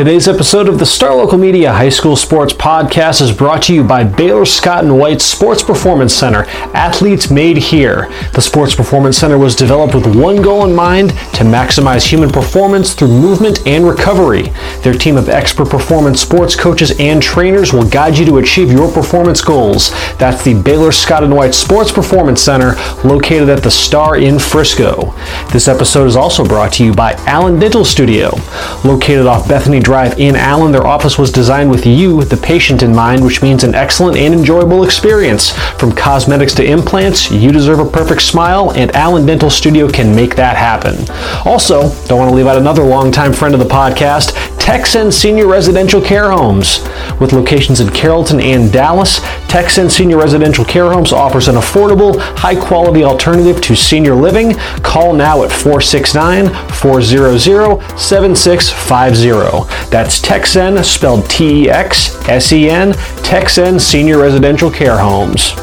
Today's episode of the Star Local Media High School Sports Podcast is brought to you by Baylor Scott and White Sports Performance Center, athletes made here. The Sports Performance Center was developed with one goal in mind to maximize human performance through movement and recovery. Their team of expert performance sports coaches and trainers will guide you to achieve your performance goals. That's the Baylor Scott and White Sports Performance Center located at the Star in Frisco. This episode is also brought to you by Allen Dental Studio, located off Bethany Drive in Allen. Their office was designed with you, the patient, in mind, which means an excellent and enjoyable experience. From cosmetics to implants, you deserve a perfect smile, and Allen Dental Studio can make that happen. Also, don't want to leave out another longtime friend of the podcast, Texsen Senior Residential Care Homes. With locations in Carrollton and Dallas, Texsen Senior Residential Care Homes offers an affordable, high quality alternative to senior living. Call now at 469 400 7650. That's Texsen, spelled T E X S E N, Texsen Senior Residential Care Homes.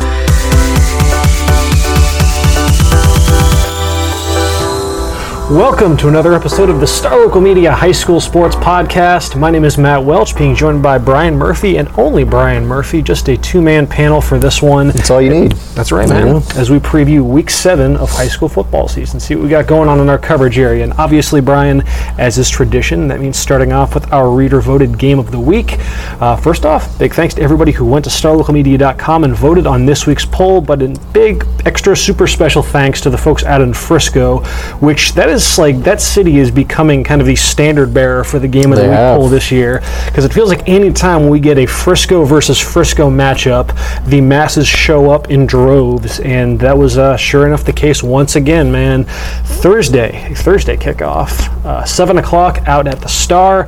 Welcome to another episode of the Star Local Media High School Sports Podcast. My name is Matt Welch, being joined by Brian Murphy and only Brian Murphy. Just a two man panel for this one. That's all you need. That's right, man. As we preview week seven of high school football season, see what we got going on in our coverage area. And obviously, Brian, as is tradition, that means starting off with our reader voted game of the week. Uh, first off, big thanks to everybody who went to starlocalmedia.com and voted on this week's poll, but a big, extra, super special thanks to the folks out in Frisco, which that is like that city is becoming kind of the standard bearer for the game of the They week have. poll this year because it feels like anytime we get a Frisco versus Frisco matchup, the masses show up in droves, and that was uh, sure enough the case once again, man. Thursday, Thursday kickoff, uh, seven o'clock out at the Star.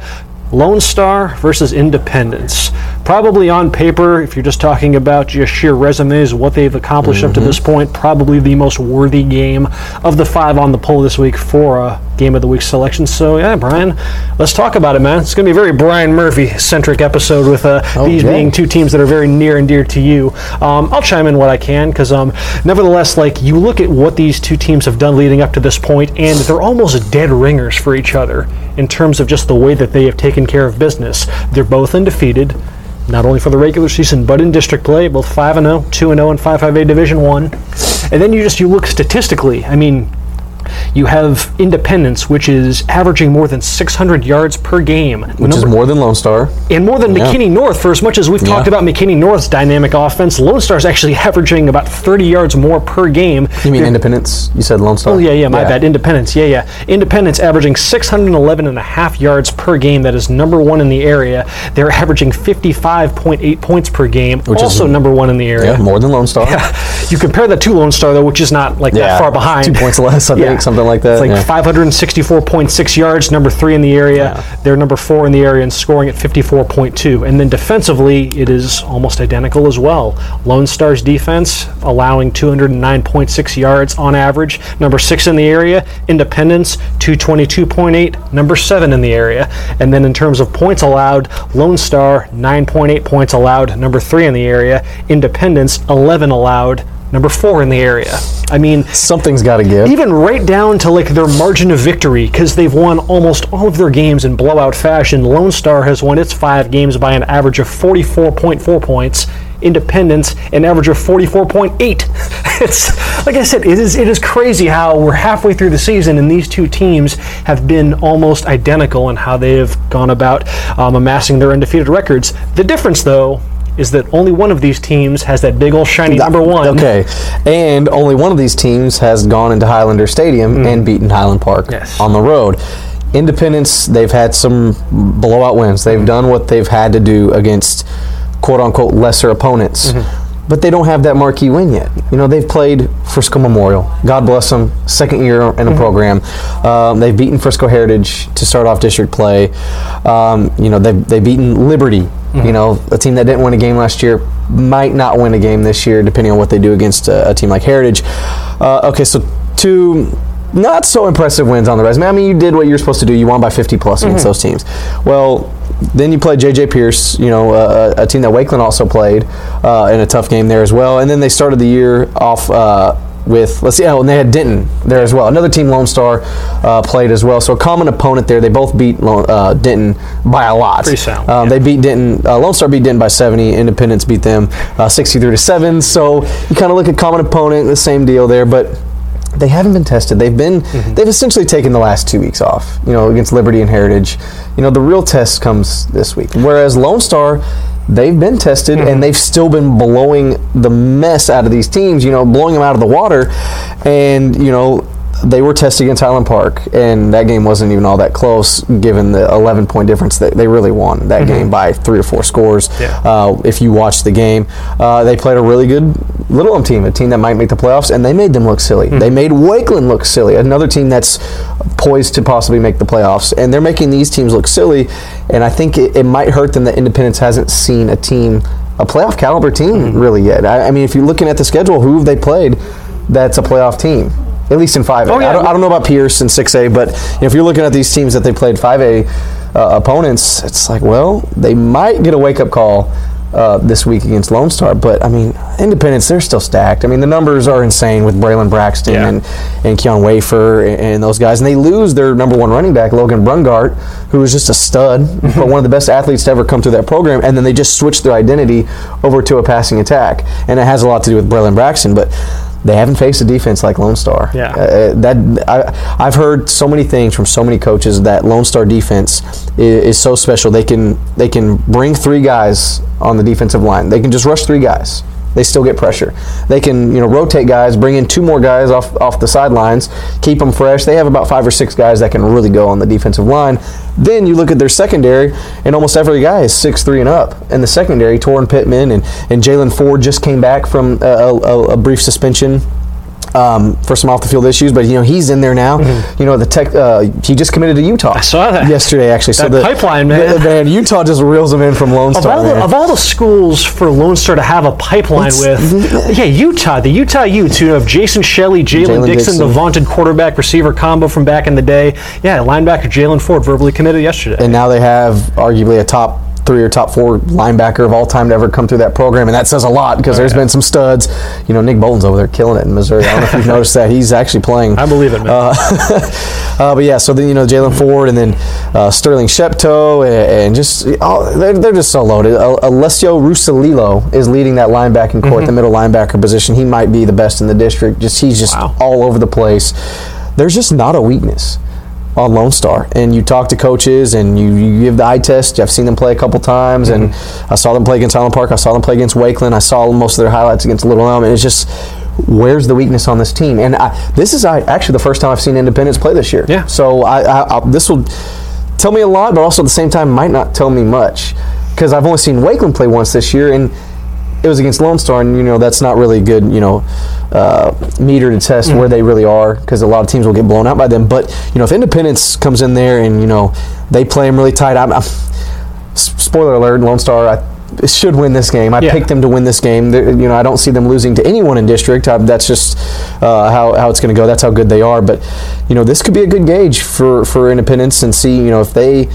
Lone Star versus Independence. Probably on paper, if you're just talking about just sheer resumes, what they've accomplished up to this point, probably the most worthy game of the five on the poll this week for a game of the week selection. So, yeah, Brian, let's talk about it, man. It's going to be a very Brian Murphy centric episode with uh, these being two teams that are very near and dear to you. Um, I'll chime in what I can because, um, nevertheless, like you look at what these two teams have done leading up to this point, and they're almost dead ringers for each other in terms of just the way that they have taken care of business. They're both undefeated. Not only for the regular season, but in district play, both 5 and 0, 2 and 0 in 558 Division 1. And then you just you look statistically. I mean, you have Independence, which is averaging more than 600 yards per game. Which is more than Lone Star. And more than Yeah. McKinney North, for as much as we've talked Yeah. about McKinney North's dynamic offense, Lone Star's actually averaging about 30 yards more per game. You mean They're- Independence? You said Lone Star? Oh, yeah, yeah, my bad. Independence, yeah, yeah. Independence averaging 611 and a half yards per game. That is number one in the area. They're averaging 55.8 points per game, Which is- also number one in the area. Yeah, more than Lone Star. Yeah. You compare that to Lone Star, though, which is not like that far behind. two points less, I think, something like that, It's like yeah. 564.6 yards, number three in the area. Yeah. They're number four in the area and scoring at 54.2. And then defensively, it is almost identical as well. Lone Star's defense allowing 209.6 yards on average, number six in the area. Independence 222.8, number seven in the area. And then in terms of points allowed, Lone Star 9.8 points allowed, number three in the area. Independence 11 allowed, number four in the area. I mean, Something's got to give. even right down to like their margin of victory because they've won almost all of their games in blowout fashion. Lone Star has won its five games by an average of 44.4 points. Independence an average of 44.8. It's like I said, it is it is crazy how we're halfway through the season and these two teams have been almost identical in how they have gone about um, amassing their undefeated records. The difference, though, is that only one of these teams has that big old shiny number one. Okay. And only one of these teams has gone into Highlander Stadium and beaten Highland Park Mm. Yes. on the road. Independence, they've had some blowout wins. They've done what they've had to do against quote unquote lesser opponents. Mm-hmm. But they don't have that marquee win yet. You know, they've played Frisco Memorial. God bless them. Second year in a program. Um, they've beaten Frisco Heritage to start off district play. Um, you know, they've, they've beaten Liberty. You know, a team that didn't win a game last year might not win a game this year, depending on what they do against a, a team like Heritage. Uh, okay, so two not so impressive wins on the resume. I mean, you did what you're supposed to do. You won by 50 plus against those teams. Well, then you played JJ Pearce, you know, uh, a team that Wakeland also played uh, in a tough game there as well. And then they started the year off. Uh, with let's see, oh, and they had Denton there as well. Another team, Lone Star, uh, played as well. So a common opponent there. They both beat Lone, uh, Denton by a lot. Pretty sound, Um, yeah. They beat Denton. Uh, Lone Star beat Denton by 70. Independence beat them uh, 63 to seven. So you kind of look at common opponent, the same deal there, but they haven't been tested. They've been mm-hmm. they've essentially taken the last two weeks off. You know, against Liberty and Heritage. You know, the real test comes this week. Whereas Lone Star, they've been tested and mm-hmm. they've still been blowing the mess out of these teams. You know, blowing them out of the water, and you know. They were tested against Highland Park, and that game wasn't even all that close, given the 11 point difference. They, they really won that game by three or four scores. Yeah. Uh, if you watch the game, uh, they played a really good Little Elm team, a team that might make the playoffs, and they made them look silly. They made Wakeland look silly, another team that's poised to possibly make the playoffs, and they're making these teams look silly. And I think it, it might hurt them that Independence hasn't seen a team, a playoff caliber team, really yet. I, I mean, if you're looking at the schedule, who have they played? That's a playoff team. At least in 5A. Oh, yeah. I, don't, I don't know about Pearce and 6A, but you know, if you're looking at these teams that they played 5A uh, opponents, it's like, well, they might get a wake up call uh, this week against Lone Star. But I mean, Independence, they're still stacked. I mean, the numbers are insane with Braylon Braxton Yeah. and and Keon Wafer and, and those guys, and they lose their number one running back, Logan Brungart, who was just a stud, but one of the best athletes to ever come through that program. And then they just switched their identity over to a passing attack, and it has a lot to do with Braylon Braxton, but. They haven't faced a defense like Lone Star. Yeah. Uh, that I, I've heard so many things from so many coaches that Lone Star defense is, is so special. They can they can bring three guys on the defensive line. They can just rush three guys. They still get pressure. They can you know rotate guys, bring in two more guys off off the sidelines, keep them fresh. They have about five or six guys that can really go on the defensive line. Then you look at their secondary, and almost every guy is six three and up. In the secondary, Torrin Pittman and and Jalen Ford just came back from a, a, a brief suspension um, for some off the field issues, but you know he's in there now. You know the tech. Uh, he just committed to Utah. I saw that. yesterday, actually. That pipeline, man. the- man, Utah just reels him in from Lone Of Star. all, the, of all the schools for Lone Star to have a pipeline It's- with, yeah, Utah, the Utah Utes, you have Jason Shelley, Jalen Jalen Dixon, the vaunted quarterback receiver combo from back in the day. Yeah, linebacker Jalen Ford verbally committed yesterday. and now they have arguably a top three or top four linebacker of all time to ever come through that program, and that says a lot because there's been some studs. You know, Nick Bolton's over there killing it in Missouri. I don't know if you've noticed that. He's actually playing. I believe it, man. Uh, but yeah, so then you know Jalen Ford and then uh, Sterling Shepto and, and just oh, they're, they're just so loaded. Uh, Alessio Rusalilo is leading that linebacking core at the middle linebacker position. He might be the best in the district. Just he's just Wow. all over the place. There's just not a weakness on Lone Star, and you talk to coaches and you, you give the eye test. I've seen them play a couple times, and mm-hmm. I saw them play against Highland Park. I saw them play against Wakeland. I saw most of their highlights against Little Elm, and it's just where's the weakness on this team? And I, this is I, actually the first time I've seen Independence play this year. Yeah. So I, I, I this will tell me a lot, but also at the same time might not tell me much because I've only seen Wakeland play once this year, and it was against Lone Star, and you know that's not really good, you know, uh, meter to test where they really are because a lot of teams will get blown out by them. But you know, if Independence comes in there and you know they play them really tight, I'm, I'm spoiler alert, Lone Star. I, should win this game. I Yeah. picked them to win this game. They're- You know, I don't see them losing to anyone in district. I, that's just uh, how, how it's going to go. That's how good they are. But you know, this could be a good gauge for for Independence and see you know if they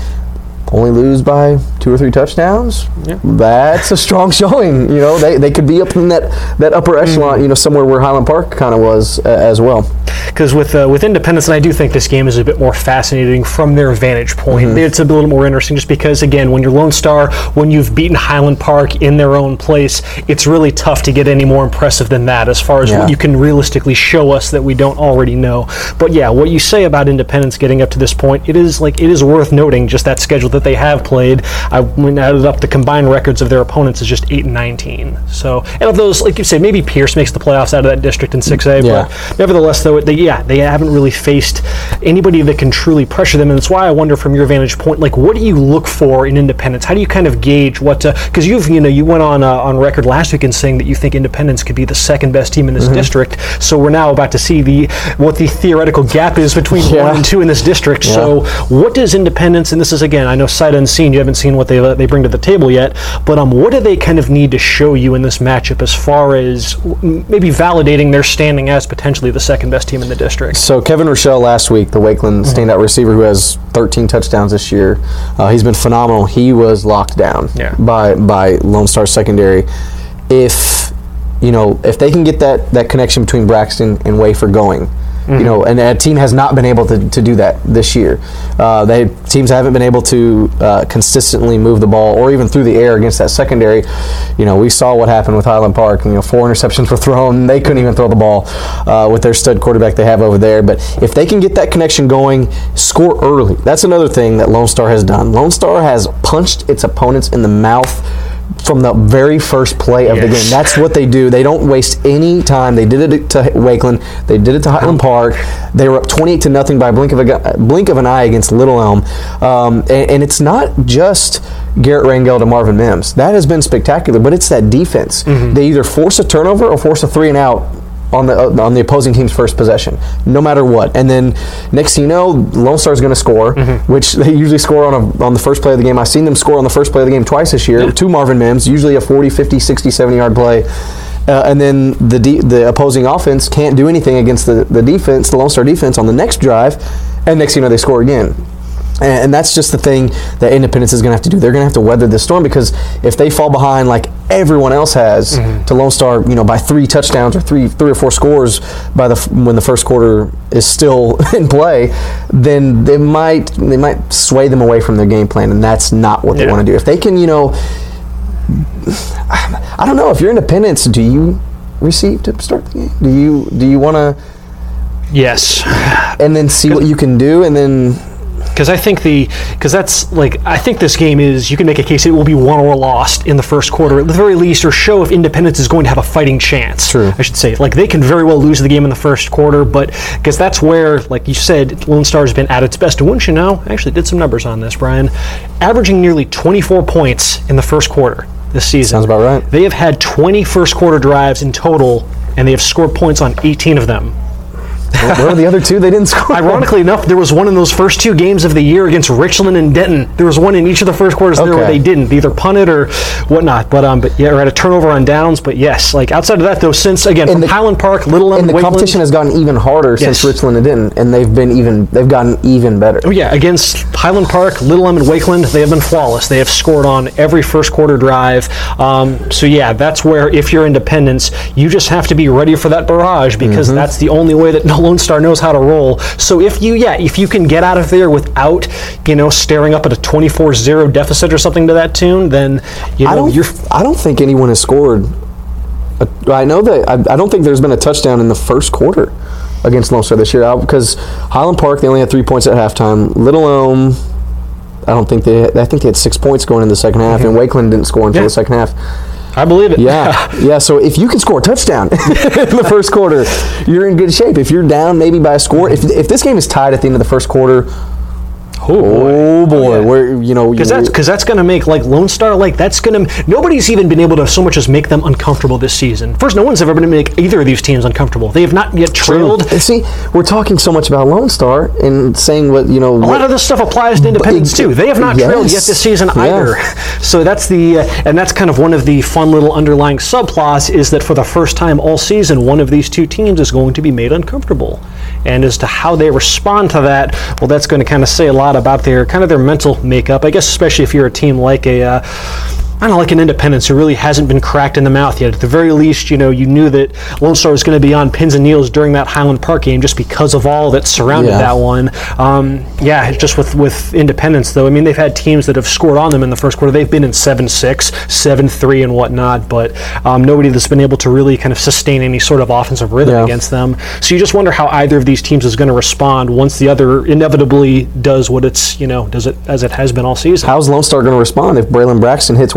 only lose by two or three touchdowns, that's a strong showing. You know, they, they could be up in that, that upper echelon, you know, somewhere where Highland Park kind of was uh, as well. because with uh, with Independence, and I do think this game is a bit more fascinating from their vantage point. Mm-hmm. It's a little more interesting just because, again, when you're Lone Star, when you've beaten Highland Park in their own place, it's really tough to get any more impressive than that as far as Yeah. what you can realistically show us that we don't already know. But yeah, what you say about Independence getting up to this point, it is like it is worth noting just that schedule that that they have played, I went added up the combined records of their opponents is just eight and nineteen. So, and of those, like you said, maybe Pearce makes the playoffs out of that district in six A, Yeah. but nevertheless, though, they, yeah, they haven't really faced anybody that can truly pressure them, and that's why I wonder, from your vantage point, like, what do you look for in Independence? How do you kind of gauge what? Because you've, you know, you went on uh, on record last week in saying that you think Independence could be the second best team in this Mm-hmm. district. So we're now about to see the what the theoretical gap is between Yeah. one and two in this district. So what does Independence? And this is again, I know sight unseen. You haven't seen what they they bring to the table yet, but um, what do they kind of need to show you in this matchup as far as maybe validating their standing as potentially the second best team in the district? So Kevin Rochelle last week, the Wakeland Mm-hmm. standout receiver who has 13 touchdowns this year, uh, he's been phenomenal. He was locked down Yeah. by by Lone Star Secondary. If you know if they can get that that connection between Braxton and Wafer going. You Mm-hmm. know, and a team has not been able to, to do that this year. Uh, they teams haven't been able to uh, consistently move the ball or even through the air against that secondary. You know, we saw what happened with Highland Park. You know, four interceptions were thrown. They couldn't even throw the ball uh, with their stud quarterback they have over there. But if they can get that connection going, score early. That's another thing that Lone Star has done. Lone Star has punched its opponents in the mouth from the very first play of the game. That's what they do. They don't waste any time. They did it to Wakeland. They did it to Highland Park. They were up 28 to nothing by a blink of a blink of an eye against Little Elm. Um, and, and it's not just Garrett Rangel to Marvin Mims. That has been spectacular, but it's that defense. They either force a turnover or force a three and out on the uh, on the opposing team's first possession, no matter what. And then next thing you know, Lone Star's going to score, which they usually score on a, on the first play of the game. I've seen them score on the first play of the game twice this year to Marvin Mims, usually a 40, 50, 60, 70 yard play. Uh, and then the de- the opposing offense can't do anything against the, the defense, the Lone Star defense, on the next drive, and next thing you know, they score again. And, and that's just the thing that Independence is going to have to do. They're going to have to weather this storm because if they fall behind like everyone else has mm-hmm. to Lone Star, you know, by three touchdowns or three three or four scores by the when the first quarter is still in play, then they might they might sway them away from their game plan, and that's not what they Yeah. want to do. If they can, you know, I don't know. If you're Independence, do you receive to start the game? Do you do you want to Yes. and then see what you can do, and then because I think the because that's like I think this game is you can make a case it will be won or lost in the first quarter at the very least, or show if Independence is going to have a fighting chance. True. I should say like they can very well lose the game in the first quarter, but because that's where like you said, Lone Star has been at its best. And wouldn't you know? I actually did some numbers on this, Brian, averaging nearly 24 points in the first quarter this season. Sounds about right. They have had 20 first quarter drives in total, and they have scored points on 18 of them. Where are the other two? They didn't score. Ironically enough, there was one in those first two games of the year against Richland and Denton. There was one in each of the first quarters there where they didn't either punted or whatnot. But um, but yeah, or had a turnover on downs. But yes, like outside of that though, since again from the- Highland Park, Little Elm, and the Wakeland- competition has gotten even harder since Richland and Denton, and they've been even they've gotten even better. Oh yeah, against Highland Park, Little Elm, and Wakeland, they have been flawless. They have scored on every first quarter drive. Um, so yeah, that's where if you're Independence, you just have to be ready for that barrage because Mm-hmm. that's the only way that Lone Star knows how to roll. So if you yeah, if you can get out of there without you know staring up at a 24-0 deficit or something to that tune, then you I know don't you're. I don't think anyone has scored. A, I know that I, I don't think there's been a touchdown in the first quarter against Lone Star this year because Highland Park they only had three points at halftime. Little Elm. I don't think they. I think they had six points going in the second half, and Wakeland didn't score until Yeah. the second half. I believe it. Yeah, yeah. So if you can score a touchdown in the first quarter, you're in good shape. If you're down maybe by a score, if, if this game is tied at the end of the first quarter, Oh boy. oh boy, yeah. where you know Because that's because that's going to make like Lone Star like that's going to nobody's even been able to so much as make them uncomfortable this season. First, no one's ever been able to make either of these teams uncomfortable. They have not yet trailed. See, we're talking so much about Lone Star and saying what you know. A lot of this stuff applies to Independence it- too. They have not trailed yet this season Yeah. either. So that's the uh, and that's kind of one of the fun little underlying subplots is that for the first time all season, one of these two teams is going to be made uncomfortable. And as to how they respond to that, well, that's going to kind of say a lot about their kind of their mental makeup. I guess especially if you're a team like a. Uh, kind of like an Independence who really hasn't been cracked in the mouth yet. At the very least, you know, you knew that Lone Star was going to be on pins and needles during that Highland Park game just because of all that surrounded Yeah. that one. Um, yeah, just with with Independence though. I mean, they've had teams that have scored on them in the first quarter. They've been in 7-6, 7-3, and whatnot, but um, nobody that's been able to really kind of sustain any sort of offensive rhythm Yeah. against them. So you just wonder how either of these teams is going to respond once the other inevitably does what it's you know does it as it has been all season. How's Lone Star going to respond if Braylon Braxton hits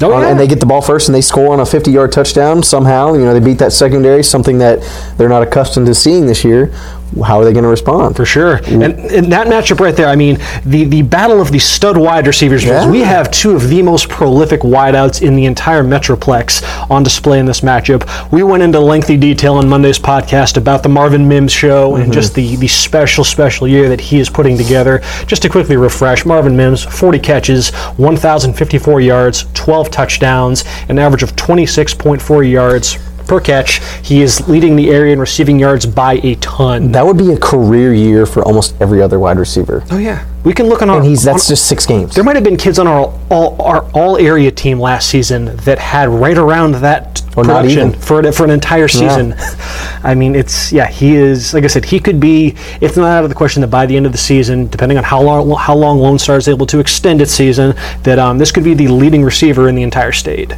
Oh, on- yeah. and they get the ball first and they score on a 50 yard touchdown somehow? You know, they beat that secondary, something that they're not accustomed to seeing this year. How are they going to respond? For sure. Mm. And, and that matchup right there, I mean, the, the battle of the stud wide receivers, Yeah. we have two of the most prolific wideouts in the entire Metroplex on display in this matchup. We went into lengthy detail on Monday's podcast about the Marvin Mims show and mm-hmm. just the, the special, special year that he is putting together. Just to quickly refresh, Marvin Mims, 40 catches, 1,054 yards, 12 touchdowns, an average of 26.4 yards per catch. He is leading the area in receiving yards by a ton. That would be a career year for almost every other wide receiver. Oh yeah, we can look on our. And he's on- that's just six games. there might have been kids on our all our all area team last season that had right around that Or not production even. for for an entire season. I mean, it's yeah, he is like I said, he could be. It's not out of the question that by the end of the season, depending on how long how long Lone Star is able to extend its season, that um, this could be the leading receiver in the entire state.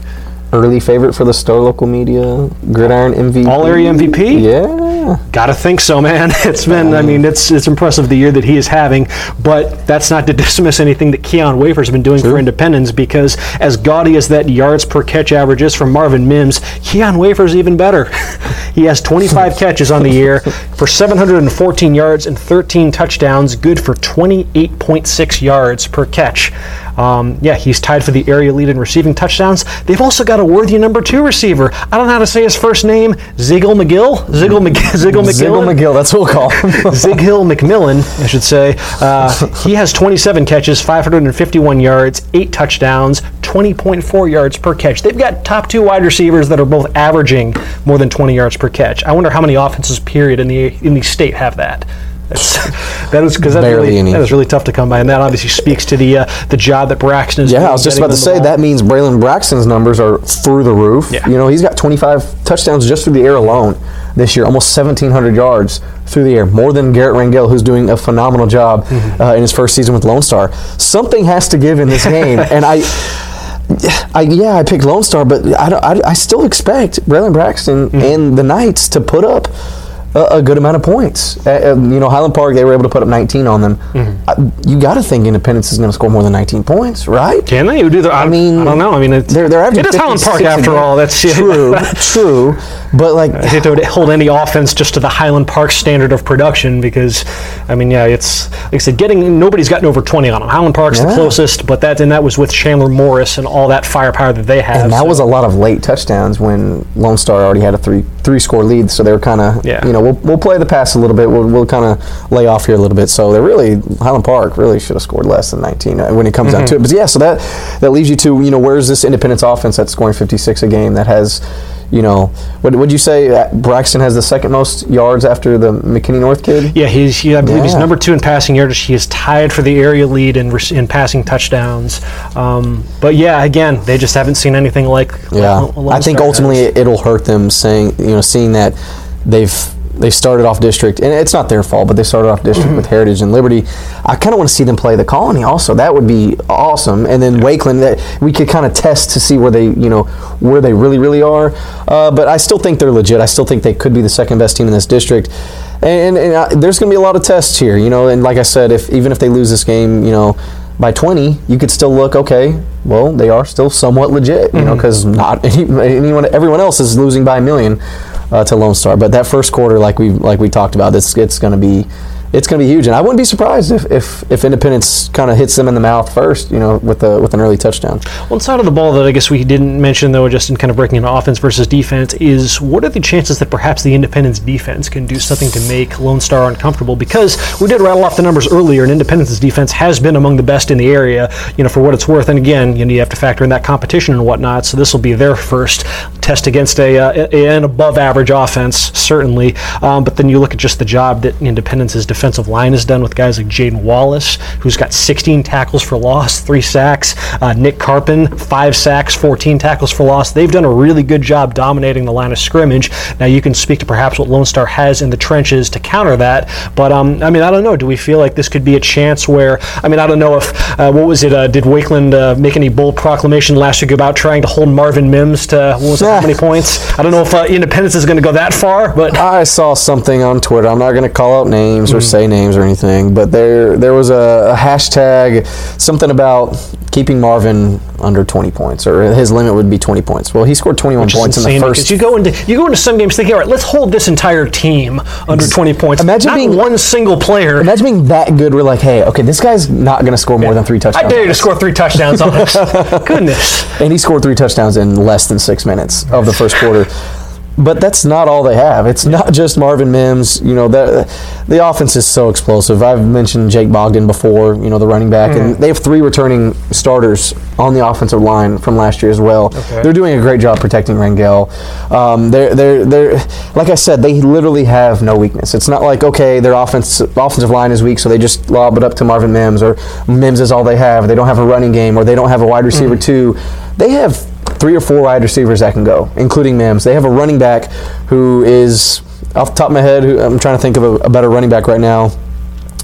Early favorite for the Star Local Media Gridiron MVP. All area MVP? Yeah. Gotta think so, man. It's been, I mean, it's it's impressive the year that he is having, but that's not to dismiss anything that Keon Wafer's been doing for Independence because as gaudy as that yards per catch average is from Marvin Mims, Keon Wafer's even better. he has 25 catches on the year for 714 yards and 13 touchdowns, good for 28.6 yards per catch. Um, yeah, he's tied for the area lead in receiving touchdowns. They've also got a worthy number two receiver. I don't know how to say his first name. Ziggle McGill. Ziggle McGill. Ziggle Ziggle McGill. McGill, that's what we'll call him. Zig Hill McMillan, I should say. Uh, he has 27 catches, 551 yards, eight touchdowns, 20.4 yards per catch. They've got top two wide receivers that are both averaging more than 20 yards per catch. I wonder how many offenses, period, in the in the state have that. That is because that's really, any. that is really tough to come by, and that obviously speaks to the uh, the job that Braxton is. Yeah, I was just about to say that means Braylon Braxton's numbers are through the roof. Yeah. You know, he's got 25 touchdowns just through the air alone this year, almost 1,700 yards through the air, more than Garrett Rangel, who's doing a phenomenal job Mm-hmm. uh, in his first season with Lone Star. Something has to give in this game, and I. I, yeah, I picked Lone Star, but I, I, I still expect Braylon Braxton Mm-hmm. and the Knights to put up a, a good amount of points. Uh, uh, you know, Highland Park, they were able to put up 19 on them. Mm-hmm. Uh, you got to think Independence is going to score more than 19 points, right? Can they? Do the, I, I mean, I don't know. I mean, it's, They're, they're averaging it is Highland Park after game. all. That's yeah. true, true. But like, I hate to hold any offense just to the Highland Park standard of production because, I mean, yeah, it's like I said, getting nobody's gotten over 20 on them. Highland Park's the closest, but that and that was with Chandler Morris and all that firepower that they have. and that so- was a lot of late touchdowns when Lone Star already had a three three score lead. So they were kind of, Yeah. you know, we'll, we'll play the pass a little bit. We'll, we'll kind of lay off here a little bit. So they really Highland Park really should have scored less than 19 uh, when it comes Mm-hmm. down to it. But yeah, so that that leaves you to you know where's this Independence offense that's scoring 56 a game that has. You know, what would you say? uh, Braxton has the second most yards after the McKinney North kid. yeah, he's he, I believe he's number two in passing yardage. He is tied for the area lead in in passing touchdowns. Um, but yeah, again, they just haven't seen anything like. Yeah, like I think ultimately has. it'll hurt them saying you know seeing that they've they started off district and it's not their fault, but they started off district Mm-hmm. with Heritage and Liberty. I kind of want to see them play the Colony also. That would be awesome. And then Wakeland, that we could kind of test to see where they you know where they really really are. Uh, but I still think they're legit. I still think they could be the second best team in this district. And, and uh, there's going to be a lot of tests here, you know. And like I said, if even if they lose this game, you know by 20, you could still look okay. Well, they are still somewhat legit, you know, because not any, anyone, everyone else is losing by a million uh, to Lone Star. But that first quarter, like we like we talked about, it's it's going to be it's going to be huge, and I wouldn't be surprised if if, if Independence kind of hits them in the mouth first, you know, with a with an early touchdown. One side of the ball that I guess we didn't mention, though, just in kind of breaking into offense versus defense, is what are the chances that perhaps the Independence defense can do something to make Lone Star uncomfortable? Because we did rattle off the numbers earlier, and Independence's defense has been among the best in the area, you know, for what it's worth. And again, you know, you have to factor in that competition and whatnot. So this will be their first test against a, uh, an above average offense, certainly. Um, but then you look at just the job that Independence's defensive line has done with guys like Jaden Wallace, who's got 16 tackles for loss, three sacks. Uh, Nick Carpin, five sacks, 14 tackles for loss. They've done a really good job dominating the line of scrimmage. Now you can speak to perhaps what Lone Star has in the trenches to counter that. But um, I mean, I don't know. Do we feel like this could be a chance where? I mean, I don't know if uh, what was it? Uh, did Wakeland uh, make any bold proclamation last week about trying to hold Marvin Mims to what was it, how many points? I don't know if uh, Independence is going to go that far, but I saw something on Twitter. I'm not going to call out names or Mm-hmm. say names or anything, but there there was a, a hashtag something about keeping Marvin under 20 points, or his limit would be 20 points. Well, he scored 21 which is points in the first. you go into you go into some games thinking, all right, let's hold this entire team under 20 points. Imagine Not being- one single player. Imagine being that good. We're like, hey, okay, this guy's not going to score more than three touchdowns. I dare you to score three touchdowns on us. Goodness. and he scored three touchdowns in less than six minutes of the first quarter. But that's not all they have. It's not just Marvin Mims. You know, the the offense is so explosive. I've mentioned Jake Bogdan before. You know, the running back, and they have three returning starters on the offensive line from last year as well. They're doing a great job protecting Rangel. Um, they're they're they're like I said, they literally have no weakness. It's not like okay, their offense offensive line is weak, so they just lob it up to Marvin Mims, or Mims is all they have. They don't have a running game, or they don't have a wide receiver too. They have three or four wide receivers that can go, including Mims. They have a running back who is off the top of my head. Who, I'm trying to think of a, a better running back right now.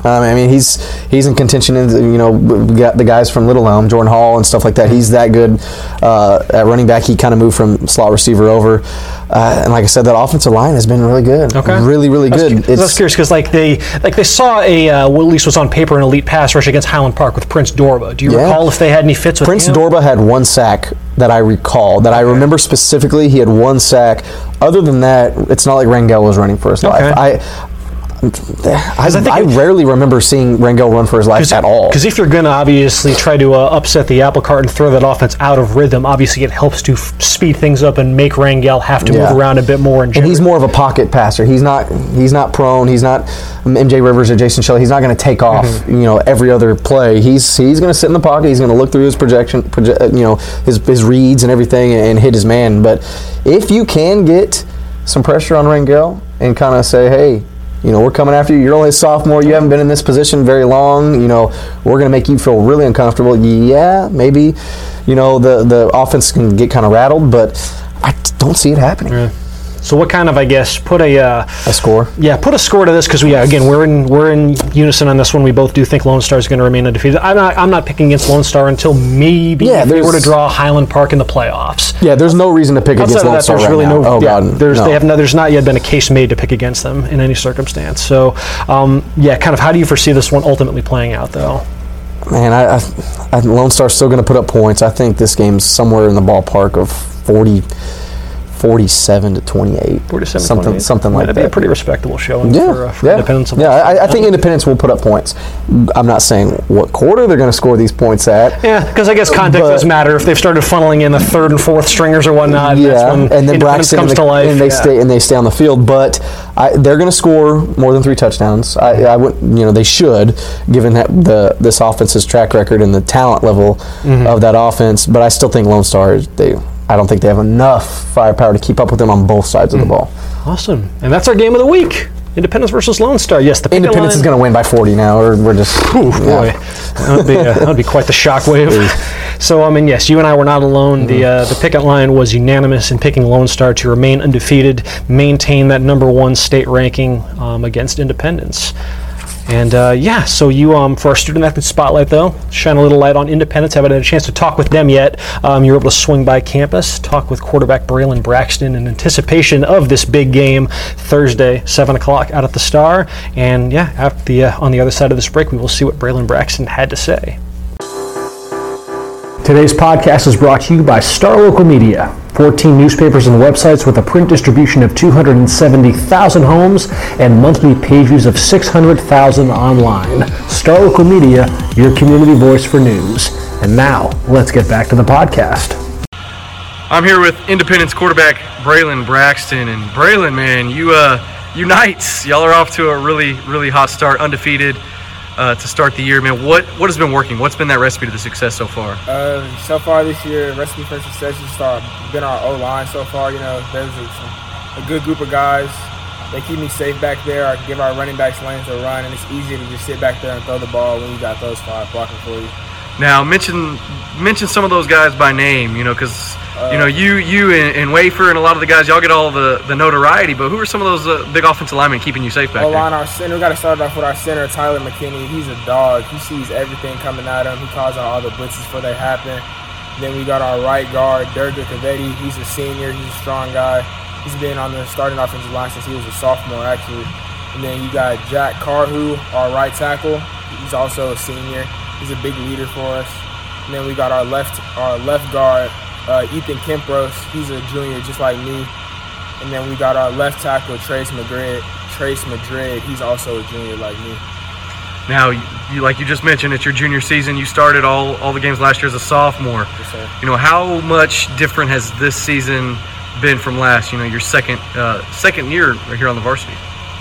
Um, I mean, he's he's in contention. In, you know, we got the guys from Little Elm, Jordan Hall, and stuff like that. He's that good uh, at running back. He kind of moved from slot receiver over, uh, and like I said, that offensive line has been really good. Okay. really, really good. cu- That's curious because like they like they saw a uh, what at least was on paper an elite pass rush against Highland Park with Prince Dorbah. Do you Yeah. recall if they had any fits with Prince him? Dorbah had one sack that I recall, that I remember specifically. He had one sack. Other than that, it's not like Rangel was running for his life. I, I, I think I it- rarely remember seeing Rangel run for his life at all. Because if you're going to obviously try to uh, upset the apple cart and throw that offense out of rhythm, obviously it helps to f- speed things up and make Rangel have to Yeah. move around a bit more. And, and he's more of a pocket passer. He's not. He's not prone. He's not MJ Rivers or Jason Shelley. He's not going to take off. Mm-hmm. You know, every other play. He's he's going to sit in the pocket. He's going to look through his projection. Proje- uh, you know, his his reads and everything, and, hit his man. But if you can get some pressure on Rangel and kind of say, hey. You know, we're coming after you. You're only a sophomore. You haven't been in this position very long. You know, we're going to make you feel really uncomfortable. Yeah, maybe, you know, the, the offense can get kind of rattled, but I don't see it happening. So what kind of I guess put a uh, A score. yeah put a score to this because we yeah, again we're in we're in unison on this one. We both do think Lone Star is going to remain undefeated. I'm not I'm not picking against Lone Star until maybe Yeah, they were to draw Highland Park in the playoffs. Yeah, there's no reason to pick Outside against Lone that, Star there's right really now. no. oh yeah, God, there's no. they have no, there's not yet been a case made to pick against them in any circumstance. So, um, yeah, kind of how do you foresee this one ultimately playing out, though? Man, I, I, I Lone Star's still going to put up points. I think this game's somewhere in the ballpark of 40, 47 to 28. 47, something, 28. something like That'd that. be a pretty respectable showing yeah, for, uh, for yeah, Independence. yeah. I, I think Independence will put up points. I'm not saying what quarter they're going to score these points at. Yeah, because I guess context does matter. If they've started funneling in the third and fourth stringers or whatnot, yeah, and then Independence Braxton comes and, to life. and they yeah. stay and they stay on the field. But I, they're going to score more than three touchdowns. I, I would, you know, they should, given that the this offense's track record and the talent level Mm-hmm. of that offense. But I still think Lone Star is- they. I don't think they have enough firepower to keep up with them on both sides of the ball. Awesome, and that's our game of the week: Independence versus Lone Star. Yes, the Independence line- is going to win by 40 now, or we're just. Ooh, yeah. boy, that would be uh, that would be quite the shockwave. so, I mean, yes, you and I were not alone. The uh, the picket line was unanimous in picking Lone Star to remain undefeated, maintain that number one state ranking um, against Independence. And uh, yeah, so you um, for our student athlete spotlight though, shine a little light on Independence. Haven't had a chance to talk with them yet. Um, you were able to swing by campus, talk with quarterback Braylon Braxton in anticipation of this big game Thursday, seven o'clock out at the Star. And yeah, the uh, on the other side of this break, we will see what Braylon Braxton had to say. Today's podcast is brought to you by Star Local Media. 14 newspapers and websites with a print distribution of 270,000 homes and monthly page views of 600,000 online. Star Local Media, your community voice for news. And now, let's get back to the podcast. I'm here with Independence quarterback Braylon Braxton, and Braylon, man, you uh, Knights, y'all are off to a really really hot start, undefeated. Uh, to start the year, man. What what has been working? What's been that recipe to the success so far? Uh, so far this year, recipe for success has start been our O line so far. You know, there's a, a, good group of guys. They keep me safe back there. I give our running backs lanes to run, and it's easy to just sit back there and throw the ball when you got those five blocking for you. Now mention mention some of those guys by name, you know, because you know you you and, and, Wafer and a lot of the guys, y'all get all the, the notoriety. But who are some of those uh, big offensive linemen keeping you safe back there? Line our center. We got to start off with our center, Tyler McKinney. He's a dog. He sees everything coming at him. He calls out all the blitzes before they happen. Then we got our right guard, Durga Cavetti. He's a senior. He's a strong guy. He's been on the starting offensive line since he was a sophomore, actually. And then you got Jack Carhu, our right tackle. He's also a senior. He's a big leader for us. And then we got our left our left guard, uh, Ethan Kempros. He's a junior, just like me. And then we got our left tackle, Trace Madrid. Trace Madrid. He's also a junior, like me. Now, you like you just mentioned, it's your junior season. You started all all the games last year as a sophomore. Yes. You know, how much different has this season been from last? You know, your second uh, second year here on the varsity.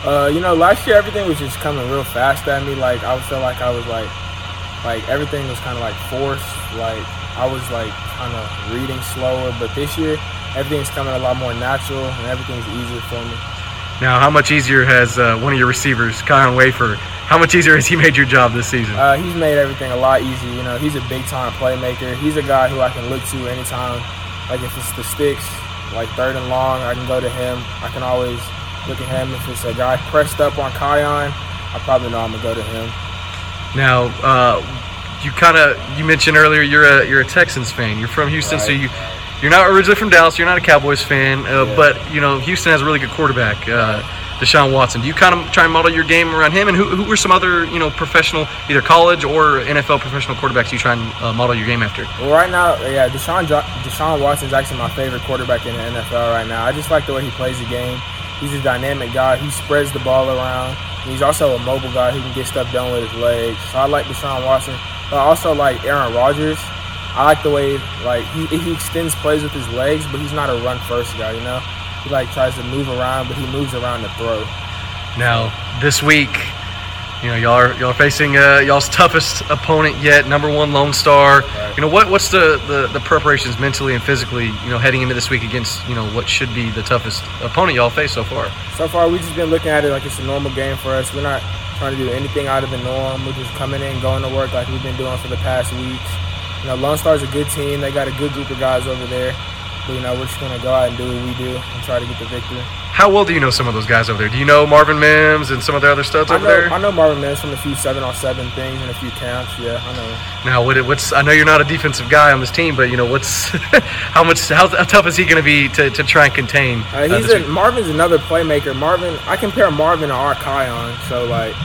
Uh, you know, last year everything was just coming real fast at me. Like I felt like I was like like everything was kind of like forced. Like I was like kind of reading slower, but this year everything's coming a lot more natural and everything's easier for me. Now, how much easier has uh, one of your receivers, Kyle Wafer, how much easier has he made your job this season? Uh, he's made everything a lot easier. You know, he's a big time playmaker. He's a guy who I can look to anytime. Like if it's the sticks, like third and long, I can go to him. I can always look at him. If it's a guy pressed up on Kion, I probably know I'm gonna go to him. Now, uh, you kind of you mentioned earlier you're a you're a Texans fan. You're from Houston, right. so you you're not originally from Dallas. You're not a Cowboys fan, uh, yeah. but you know Houston has a really good quarterback, uh, Deshaun Watson. Do you kind of try and model your game around him? And who who are some other you know professional, either college or NFL professional quarterbacks you try and uh, model your game after? Well, right now, yeah, Deshaun Deshaun Watson is actually my favorite quarterback in the NFL right now. I just like the way he plays the game. He's a dynamic guy. He spreads the ball around. He's also a mobile guy who can get stuff done with his legs. So I like Deshaun Watson. But also like Aaron Rodgers. I like the way like he he extends plays with his legs, but he's not a run first guy. You know, he like tries to move around, but he moves around to throw. Now this week, you know, y'all are y'all are facing uh, y'all's toughest opponent yet, number one Lone Star. Right. You know, what what's the, the the preparations mentally and physically, you know, heading into this week against you know what should be the toughest opponent y'all face so far? So far, we've just been looking at it like it's a normal game for us. We're not trying to do anything out of the norm. We're just coming in, going to work like we've been doing for the past weeks. You know, Lone Star's a good team. They got a good group of guys over there. But, you know, we're just going to go out and do what we do and try to get the victory. How well do you know some of those guys over there? Do you know Marvin Mims and some of the other studs I over know, there? I know Marvin Mims from a few seven on seven things and a few camps. Yeah, I know. Now, what, what's I know you're not a defensive guy on this team, but you know what's how much how, how, tough is he going to be to, to try and contain? Uh, he's uh, a, Marvin's another playmaker. Marvin, I compare Marvin to our Kion, so like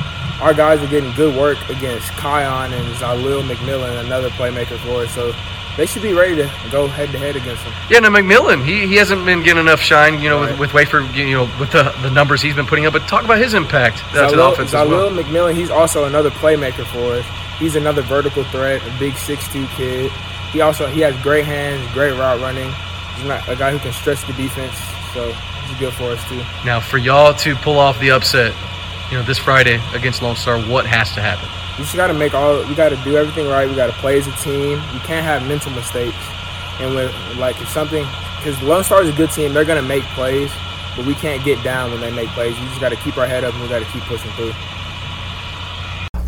our guys are getting good work against Kion and Zalil McMillan, another playmaker for us. So they should be ready to go head to head against them. Yeah, no, McMillan, he, he hasn't been getting enough shine, you know, right. with, with Wafer, you know, with the, the numbers he's been putting up. But talk about his impact uh, Zalil, to the offense Zalil as well. McMillan, he's also another playmaker for us. He's another vertical threat, a big six-two kid. He also he has great hands, great route running. He's not a guy who can stretch the defense, so he's good for us too. Now, for y'all to pull off the upset, you know, this Friday against Lone Star, what has to happen? We just got to make all. you got to do everything right. We got to play as a team. You can't have mental mistakes. And with like if something, because Lone Star is a good team, they're gonna make plays, but we can't get down when they make plays. You just got to keep our head up and we got to keep pushing through.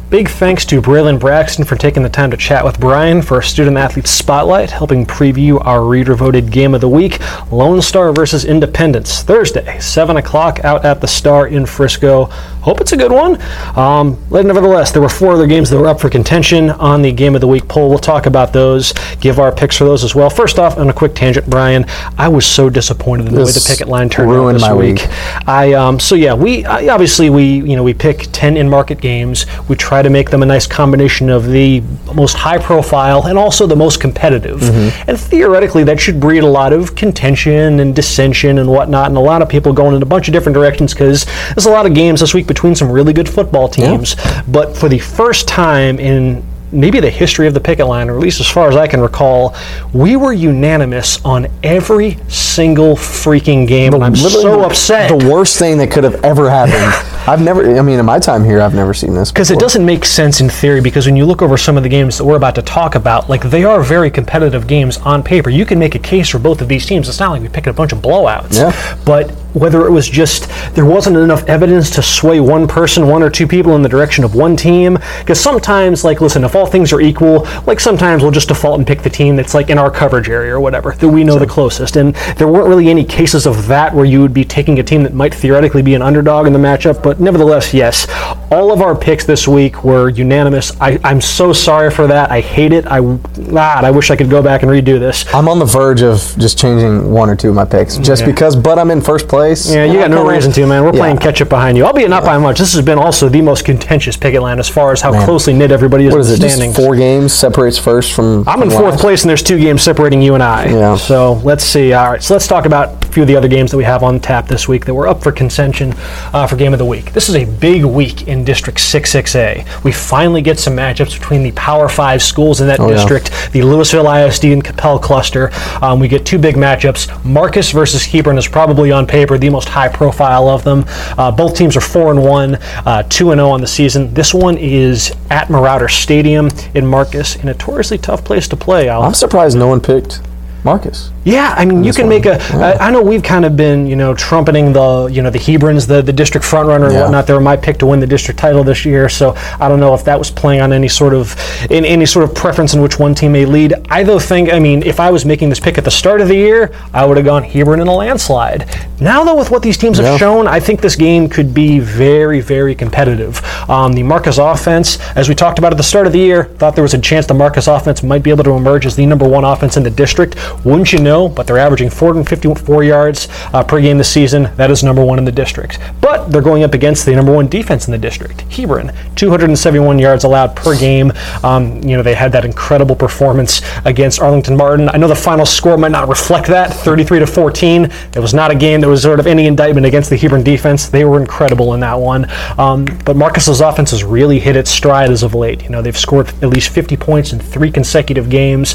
Big thanks to Braylon Braxton for taking the time to chat with Brian for a Student Athlete Spotlight, helping preview our reader voted game of the week Lone Star versus Independence, Thursday, 7 o'clock out at the Star in Frisco. Hope it's a good one. Um, nevertheless, there were four other games that were up for contention on the game of the week poll. We'll talk about those, give our picks for those as well. First off, on a quick tangent, Brian, I was so disappointed in the this way the picket line turned out this week. week. I um, so yeah, we obviously we you know we pick 10 in market games. We try try to make them a nice combination of the most high profile and also the most competitive. Mm-hmm. And theoretically, that should breed a lot of contention and dissension and whatnot, and a lot of people going in a bunch of different directions because there's a lot of games this week between some really good football teams. Yeah. But for the first time in maybe the history of the picket line, or at least as far as I can recall, we were unanimous on every single freaking game, and I'm so the- upset. The worst thing that could have ever happened. I've never. I mean, in my time here, I've never seen this. Because it doesn't make sense in theory. Because when you look over some of the games that we're about to talk about, like they are very competitive games on paper. You can make a case for both of these teams. It's not like we picked a bunch of blowouts. Yeah. But whether it was just there wasn't enough evidence to sway one person, one or two people in the direction of one team. Because sometimes, like, listen, if all things are equal, like sometimes we'll just default and pick the team that's like in our coverage area or whatever that we know the closest. And there weren't really any cases of that where you would be taking a team that might theoretically be an underdog in the matchup. But nevertheless, yes, all of our picks this week were unanimous. I, I'm so sorry for that. I hate it. I God, I wish I could go back and redo this. I'm on the verge of just changing one or two of my picks, just Yeah. because. But I'm in first place. Yeah, you got no reason to, man. We're Yeah. playing catch up behind you. Albeit not by much. This has been also the most contentious picket line as far as how Man. closely knit everybody is What is it? standings. Just four games separates first from. I'm in fourth last? place, and there's two games separating you and I. Yeah. So let's see. All right, so let's talk about few of the other games that we have on tap this week that were up for contention uh, for Game of the Week. This is a big week in District 66A. We finally get some matchups between the Power Five schools in that Oh, yeah. district, the Lewisville ISD and Coppell cluster. Um, we get two big matchups. Marcus versus Hebron is probably on paper the most high profile of them. Uh, both teams are four and one, uh, two and zero on the season. This one is at Marauder Stadium in Marcus, a notoriously tough place to play. I'm surprised no one picked Marcus. Yeah, I mean, you can one. make a. I I know we've kind of been, you know, trumpeting the, you know, the Hebrons, the, the district frontrunner and Yeah. whatnot. They were my pick to win the district title this year, so I don't know if that was playing on any sort of, in any sort of preference in which one team may lead. I though think, I mean, if I was making this pick at the start of the year, I would have gone Hebron in a landslide. Now though, with what these teams have shown, I think this game could be very, very competitive. Um, the Marcus offense, as we talked about at the start of the year, thought there was a chance the Marcus offense might be able to emerge as the number one offense in the district. Wouldn't you know? But they're averaging 454 yards uh, per game this season. That is number one in the district. But they're going up against the number one defense in the district, Hebron, 271 yards allowed per game. Um, you know they had that incredible performance against Arlington Martin. I know the final score might not reflect that, 33 to 14. It was not a game that was sort of any indictment against the Hebron defense. They were incredible in that one. Um, but Marcus's offense has really hit its stride as of late. You know they've scored at least 50 points in three consecutive games.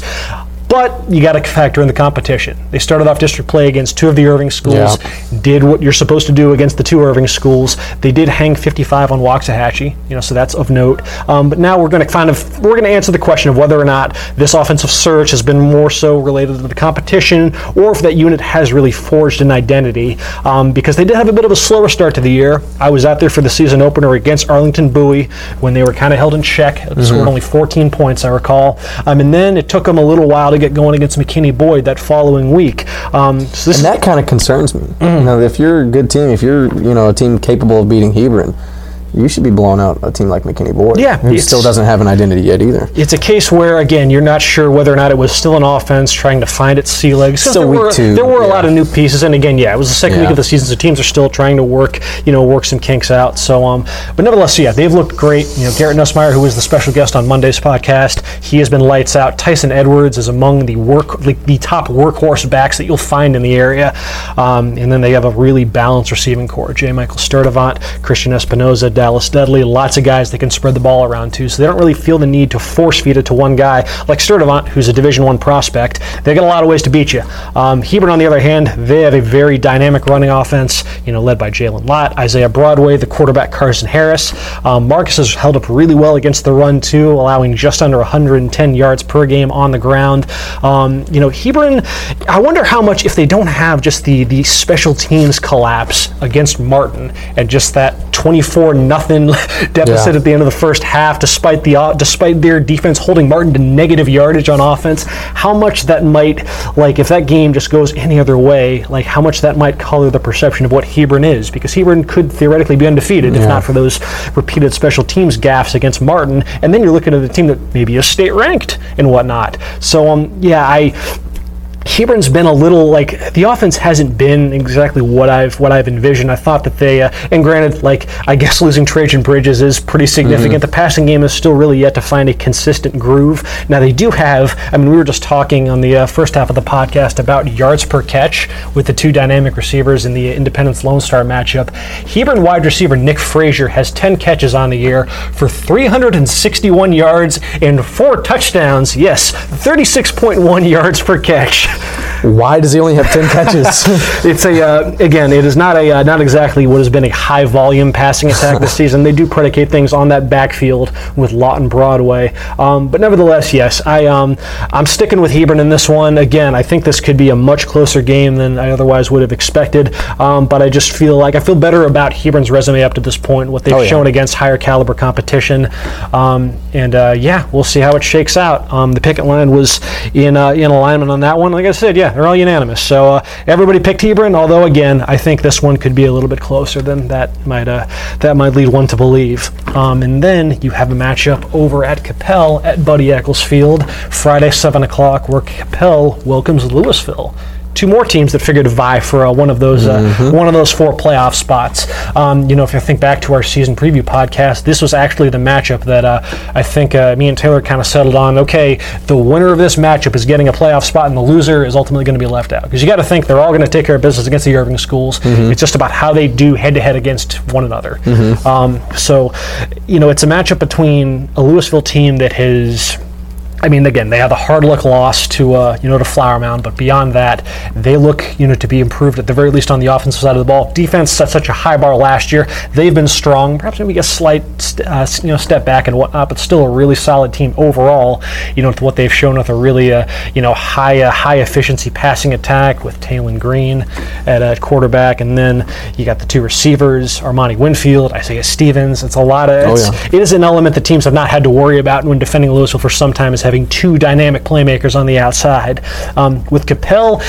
But you got to factor in the competition. They started off district play against two of the Irving schools, did what you're supposed to do against the two Irving schools. They did hang 55 on Waxahachie, you know, so that's of note. Um, but now we're going to kind of we're going to answer the question of whether or not this offensive surge has been more so related to the competition, or if that unit has really forged an identity. Um, because they did have a bit of a slower start to the year. I was out there for the season opener against Arlington Bowie when they were kind of held in check. They scored only 14 points, I recall. Um, and then it took them a little while to get going against McKinney Boyd that following week. Um, so this And that kind of concerns me. Mm. You know, if you're a good team, if you're you know a team capable of beating Hebron, you should be blowing out a team like McKinney Boyd. Yeah, who still doesn't have an identity yet either. it's a case where again you're not sure whether or not it was still an offense trying to find its sea legs. Still there week were, two, There were a lot of new pieces, and again, yeah, it was the second week of the season, so teams are still trying to work, you know, work some kinks out. So, um, but nevertheless, yeah, they've looked great. You know, Garrett Nussmeier, who was the special guest on Monday's podcast, he has been lights out. Tyson Edwards is among the work, like the top workhorse backs that you'll find in the area, um, and then they have a really balanced receiving core: J. Michael Sturdivant, Christian Espinoza, Dallas Dudley, lots of guys that can spread the ball around to. So they don't really feel the need to force feed it to one guy like Sturdivant, who's a Division One prospect. They got a lot of ways to beat you. Um, Hebron, on the other hand, they have a very dynamic running offense. You know, led by Jalen Lott, Isaiah Broadway, the quarterback Carson Harris. Um, Marcus has held up really well against the run too, allowing just under 110 yards per game on the ground. Um, you know, Hebron. I wonder how much if they don't have just the the special teams collapse against Martin and just that 24 nothing deficit Yeah. at the end of the first half, despite the uh, despite their defense holding Martin to negative yardage on offense, how much that might like if that game just goes any other way, like how much that might color the perception of what Hebron is, because Hebron could theoretically be undefeated if not for those repeated special teams gaffes against Martin, and then you're looking at a team that maybe is state ranked and whatnot. So um yeah I. Hebron's been a little like the offense hasn't been exactly what I've what I've envisioned. I thought that they uh, and granted, like I guess losing Trajan Bridges is pretty significant. The passing game is still really yet to find a consistent groove. Now they do have. I mean, we were just talking on the uh, first half of the podcast about yards per catch with the two dynamic receivers in the Independence Lone Star matchup. Hebron wide receiver Nick Frazier has 10 catches on the year for 361 yards and four touchdowns. Yes, 36.1 yards per catch. Why does he only have 10 catches? it's a uh, again, it is not a uh, not exactly what has been a high volume passing attack this season. They do predicate things on that backfield with Lawton Broadway, um, but nevertheless, yes, I um, I'm sticking with Hebron in this one. Again, I think this could be a much closer game than I otherwise would have expected. Um, but I just feel like I feel better about Hebron's resume up to this point, what they've Oh, yeah. shown against higher caliber competition, um, and uh, yeah, we'll see how it shakes out. Um, the picket line was in uh, in alignment on that one. Like I said, yeah, they're all unanimous. So uh, everybody picked Hebron. Although again, I think this one could be a little bit closer than that might uh, that might lead one to believe. Um, and then you have a matchup over at Coppell at Buddy Echols Field, Friday seven o'clock, where Coppell welcomes Lewisville two more teams that figured to vie for uh, one of those uh, one of those four playoff spots. Um, you know, if you think back to our season preview podcast, this was actually the matchup that uh, I think uh, me and Taylor kind of settled on. Okay, the winner of this matchup is getting a playoff spot, and the loser is ultimately going to be left out because you got to think they're all going to take care of business against the Irving schools. It's just about how they do head to head against one another. Um, so, you know, it's a matchup between a Lewisville team that has I mean, again, they had the hard luck loss to uh, you know to Flower Mound, but beyond that, they look you know to be improved at the very least on the offensive side of the ball. Defense set such a high bar last year; they've been strong. Perhaps maybe a slight uh, you know step back and whatnot, but still a really solid team overall. You know, with what they've shown with a really uh, you know high uh, high efficiency passing attack with Talon Green at uh, quarterback, and then you got the two receivers, Armani Winfield, Isaiah Stevens. It's a lot of Oh, it's, yeah. it is an element that teams have not had to worry about when defending Lewisville for some time is having two dynamic playmakers on the outside. Um, with Coppell,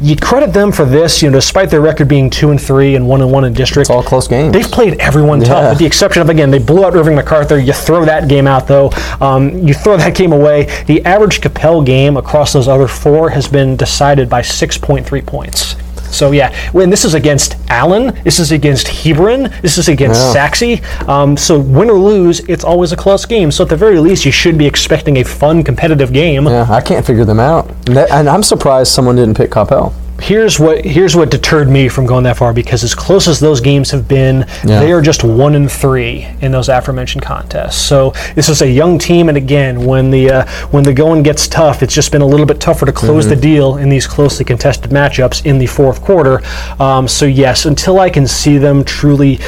you credit them for this, you know, despite their record being two and three and one and one in district. It's all close games. They've played everyone tough, Yeah. with the exception of again they blew out Irving MacArthur. You throw that game out though, um, you throw that game away. The average Coppell game across those other four has been decided by 6.3 points. So yeah, when this is against Allen, this is against Hebron, this is against Yeah. Sachse. Um, so win or lose, it's always a close game. So at the very least, you should be expecting a fun, competitive game. yeah, I can't figure them out. And, I'm surprised someone didn't pick Coppell. Here's what here's what deterred me from going that far because as close as those games have been, Yeah. they are just one and three in those aforementioned contests. So this is a young team, and again, when the uh, when the going gets tough, it's just been a little bit tougher to close the deal in these closely contested matchups in the fourth quarter. Um, so yes, until I can see them truly.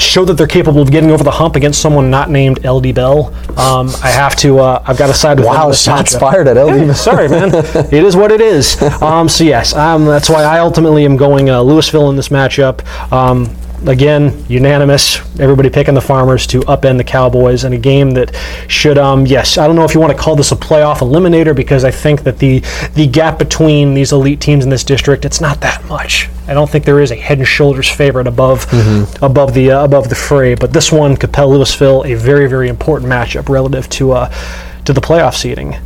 Show that they're capable of getting over the hump against someone not named LD Bell. Um, I have to. Uh, I've got to side with Wow, shots matchup. fired at LD. Sorry, man. it is what it is. Um, so yes, um, that's why I ultimately am going uh, Lewisville in this matchup. Um, again, unanimous. Everybody picking the Farmers to upend the Cowboys in a game that should. Um, yes, I don't know if you want to call this a playoff eliminator because I think that the the gap between these elite teams in this district it's not that much. I don't think there is a head and shoulders favorite above above the uh, above the fray. But this one, Coppell Lewisville, a very very important matchup relative to uh, to the playoff seeding.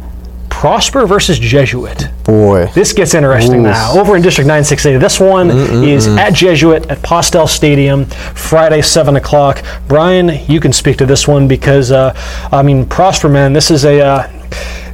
Prosper versus Jesuit. Boy. This gets interesting Oof. now. Over in District 9-6A, this one is at Jesuit at Postel Stadium, Friday, 7 o'clock. Brian, you can speak to this one because, uh, I mean, Prosper, man, this is a. Uh,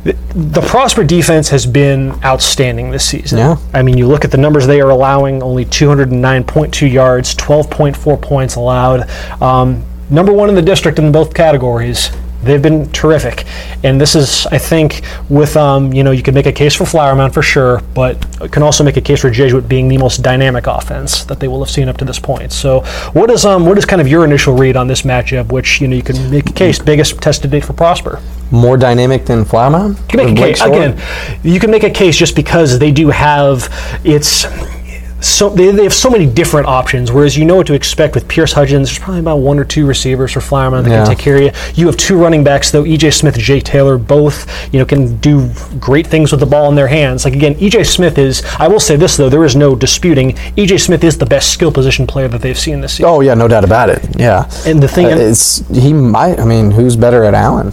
the- the Prosper defense has been outstanding this season. Yeah. I mean, you look at the numbers they are allowing only 209.2 yards, 12.4 points allowed. Um, number one in the district in both categories. They've been terrific, and this is, I think, with um, you know, you can make a case for Flower Mound for sure, but can also make a case for Jesuit being the most dynamic offense that they will have seen up to this point. So, what is um, what is kind of your initial read on this matchup? Which you know, you can make a case biggest tested date for Prosper. More dynamic than Flower Mound? You can make a case again. You can make a case just because they do have it's so they, they have so many different options. Whereas you know what to expect with Pierce Hudgens, there's probably about one or two receivers for Flower Mound that Yeah. can take care of you. You have two running backs though, EJ Smith, Jake Taylor, both you know can do great things with the ball in their hands. Like again, EJ Smith is. I will say this though, there is no disputing. EJ Smith is the best skill position player that they've seen this season. Oh yeah, no doubt about it. Yeah. And the thing- Uh, it's he might. I mean, who's better at Allen?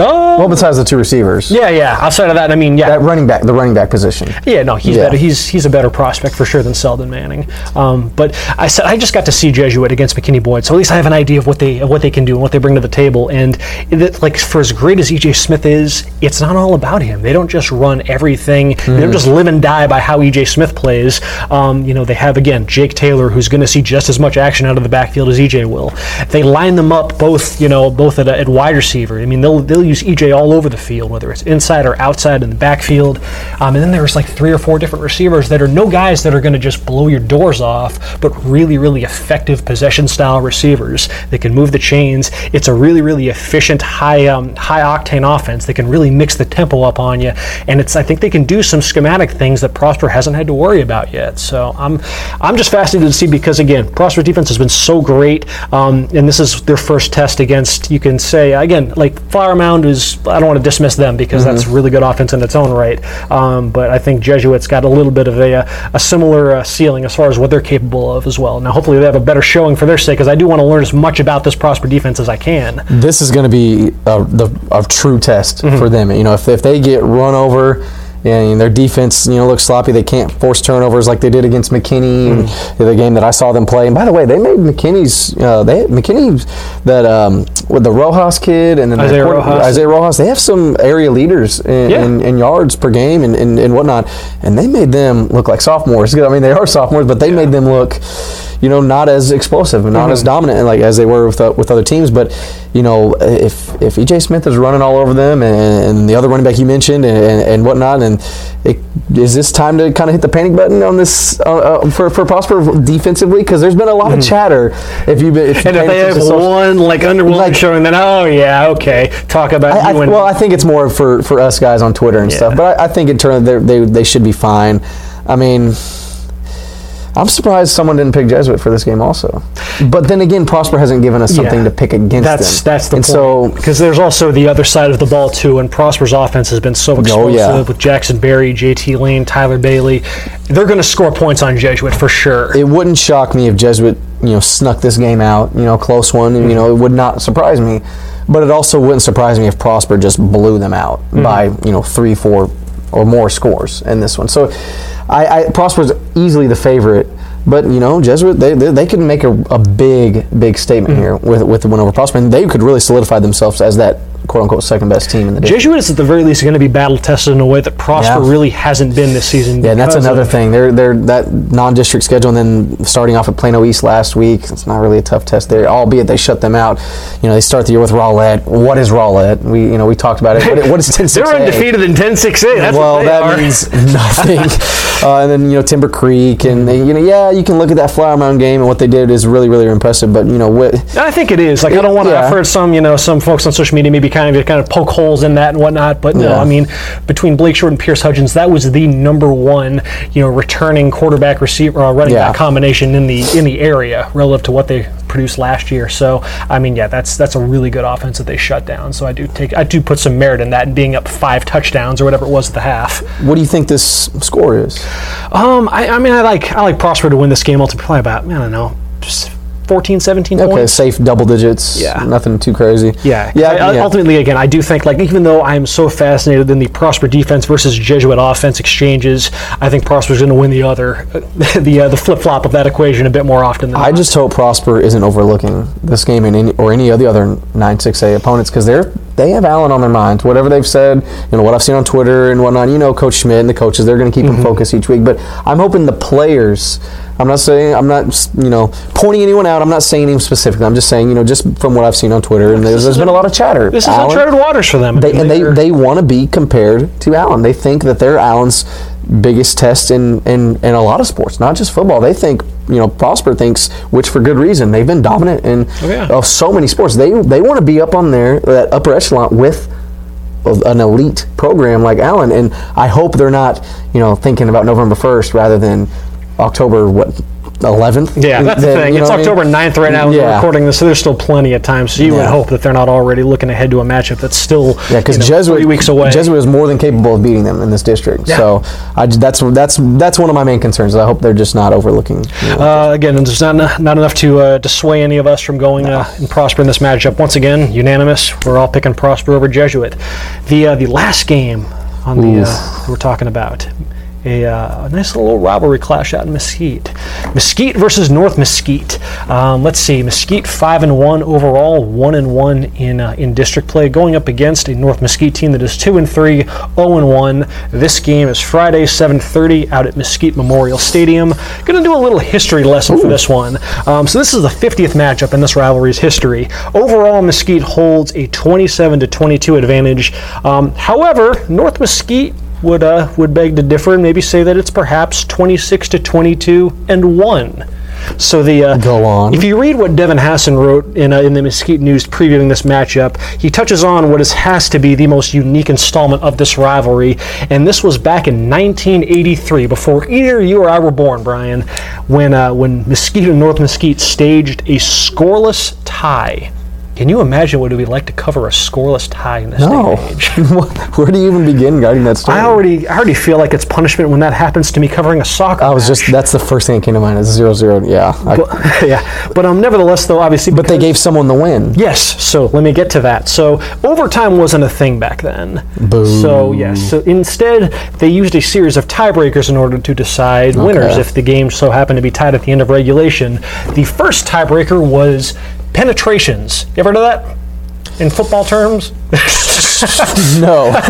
Oh, Well, besides the two receivers. yeah, yeah. Outside of that, I mean, yeah, That running back, the running back position. Yeah, no, he's Yeah. better. He's he's a better prospect for sure than Selden Manning. Um, but I said I just got to see Jesuit against McKinney Boyd, so at least I have an idea of what they of what they can do and what they bring to the table. And it, like for as great as EJ Smith is, it's not all about him. They don't just run everything. They don't just live and die by how EJ Smith plays. Um, you know, they have again Jake Taylor, who's going to see just as much action out of the backfield as EJ will. They line them up both, you know, both at, at wide receiver. I mean, they'll they'll use EJ all over the field, whether it's inside or outside in the backfield. Um, and then there's like three or four different receivers that are no guys that are going to just blow your doors off, but really, really effective possession style receivers. They can move the chains. It's a really, really efficient, high, um, high octane offense. They can really mix the tempo up on you, and it's I think they can do some schematic things that Prosper hasn't had to worry about yet. So I'm, I'm just fascinated to see because again, Prosper defense has been so great, um, and this is their first test against. You can say again, like Mound is. I don't want to dismiss them because that's really good offense in its own right. Um, but I think Jesuits got a little bit of a, a similar uh, ceiling as far as what they're capable of as well. Now, hopefully, they have a better showing for their sake because I do want to learn as much about this Prosper defense as I can. this is going to be a, the, a true test for them. You know, if, if they get run over and their defense, you know, looks sloppy, they can't force turnovers like they did against McKinney and the game that I saw them play. And by the way, they made McKinney's, uh, they McKinney that um, with the Rojas kid and then Isaiah Rojas. Isaiah Rojas, they have some area leaders in, Yeah. in, in yards per game and, and, and whatnot, and they made them look like sophomores. I mean, they are sophomores, but they made them look, you know, not as explosive and not Mm-hmm. as dominant like as they were with uh, with other teams. But you know, if if EJ Smith is running all over them and, and the other running back you mentioned and, and, and whatnot, and it, is this time to kind of hit the panic button on this uh, uh, for for Prosper defensively? Because there's been a lot of chatter. If you've been, if Mm-hmm. And if they have social- one like underwhelming Like- showing, then oh yeah, okay, talk about I, I, and well, I think it's more for, for us guys on Twitter and Yeah. stuff. But I, I think in turn they they should be fine. I mean, I'm surprised someone didn't pick Jesuit for this game also. But then again, Prosper hasn't given us something Yeah. to pick against That's them. that's the and point. so because there's also the other side of the ball too, and Prosper's offense has been so explosive Oh, yeah. with Jackson Berry, J.T. Lane, Tyler Bailey. They're going to score points on Jesuit for sure. it wouldn't shock me if Jesuit you know snuck this game out. You know, close one. And, you know, it would not surprise me. But it also wouldn't surprise me if Prosper just blew them out Mm-hmm. by you know three, four, or more scores in this one. So, I, I Prosper's easily the favorite. But you know, Jesuit they they, they can make a, a big big statement Mm-hmm. here with with the win over Prosper, and they could really solidify themselves as that quote unquote second best team in the district. Jesuit is at the very least are going to be battle tested in a way that Prosper Yeah. really hasn't been this season. Yeah, and that's another thing. They're they're that non-district schedule, and then starting off at Plano East last week. It's not really a tough test there, albeit they shut them out. You know, they start the year with Rowlett. What is Rowlett? We you know we talked about it. What, what is 10 They're undefeated in 10-6A. That's well, what they that are. means nothing. uh, and then you know Timber Creek, and uh, you know yeah, you can look at that Flower Mound game, and what they did is really really impressive. But you know what? I think it is. Like I don't want to. Yeah. I've heard some, you know, some folks on social media maybe kind of kind of poke holes in that and whatnot. But no, I mean, between Blake Short and Pierce Hudgens, that was the number one, you know, returning quarterback receiver uh, running Yeah. back combination in the in the area relative to what they produced last year. So I mean, yeah, that's that's a really good offense that they shut down. So I do take I do put some merit in that and being up five touchdowns or whatever it was at the half. What do you think this score is? Um, I, I mean, I like I like Prosper to win this game. Ultimately, about I don't know, just 14, 17 Okay, points. safe double digits. Yeah. nothing too crazy. Yeah, yeah, I- yeah. Ultimately, again, I do think like even though I'm so fascinated in the Prosper defense versus Jesuit offense exchanges, I think Prosper's going to win the other, the uh, the flip flop of that equation a bit more often than I not. just hope Prosper isn't overlooking this game in any, or any of the other 9-6A opponents because they're they have Allen on their minds. Whatever they've said, you know what I've seen on Twitter and whatnot. You know, Coach Schmidt and the coaches, they're going to keep Mm-hmm. them focused each week. But I'm hoping the players. I'm not saying I'm not you know pointing anyone out. I'm not saying anyone specifically. I'm just saying you know just from what I've seen on Twitter and there's, there's been a lot of chatter. this is Allen- uncharted waters for them. They, and they, they want to be compared to Allen. They think that they're Allen's biggest test in, in, in a lot of sports, not just football. They think, you know, Prosper thinks, which for good reason, they've been dominant in oh, yeah. of so many sports. They they want to be up on there, that upper echelon with an elite program like Allen. And I hope they're not, you know, thinking about November 1st rather than October, what, 11th? yeah, that's the thing. you know It's what I mean? October 9th right now. We're Yeah. recording this, so there's still plenty of time. So you would hope that they're not already looking ahead to a matchup that's still Yeah, because you know, Jesuit three weeks away. Jesuit is more than capable of beating them in this district. Yeah. So I, that's that's that's one of my main concerns. I hope they're just not overlooking. you know. Uh, again, there's not not enough to uh, dissuade any of us from going uh, and Prosper in this matchup. Once again, unanimous. We're all picking Prosper over Jesuit. The uh, the last game on the uh, we're talking about, a, uh, a nice little rivalry clash out in Mesquite. Mesquite versus North Mesquite. Um, let's see, Mesquite five and one overall, one and one in uh, in district play, going up against a North Mesquite team that is two and three, zero and one. This game is Friday, 7:30, out at Mesquite Memorial Stadium. Going to do a little history lesson for this one. Um, so this is the 50th matchup in this rivalry's history. Overall, Mesquite holds a 27 to 22 advantage. Um, however, North Mesquite would uh, would beg to differ and maybe say that it's perhaps 26 to 22 and one. So the uh, Go on. If you read what Devin Hassan wrote in uh, in the Mesquite News previewing this matchup, he touches on what is, has to be the most unique installment of this rivalry, and this was back in 1983, before either you or I were born, Brian, when uh, when Mesquite and North Mesquite staged a scoreless tie. Can you imagine what it would be like to cover a scoreless tie in this No. day and age? Where do you even begin guiding that story? I already, I already feel like it's punishment when that happens to me covering a soccer. I was match. just, that's the first thing that came to mind is zero zero. Yeah. I- But, yeah, but um, nevertheless, though, obviously, but they gave someone the win. Yes, so let me get to that. So overtime wasn't a thing back then. Boo. So yes, so instead they used a series of tiebreakers in order to decide winners if the game so happened to be tied at the end of regulation. The first tiebreaker was penetrations. You ever heard of that? In football terms? No.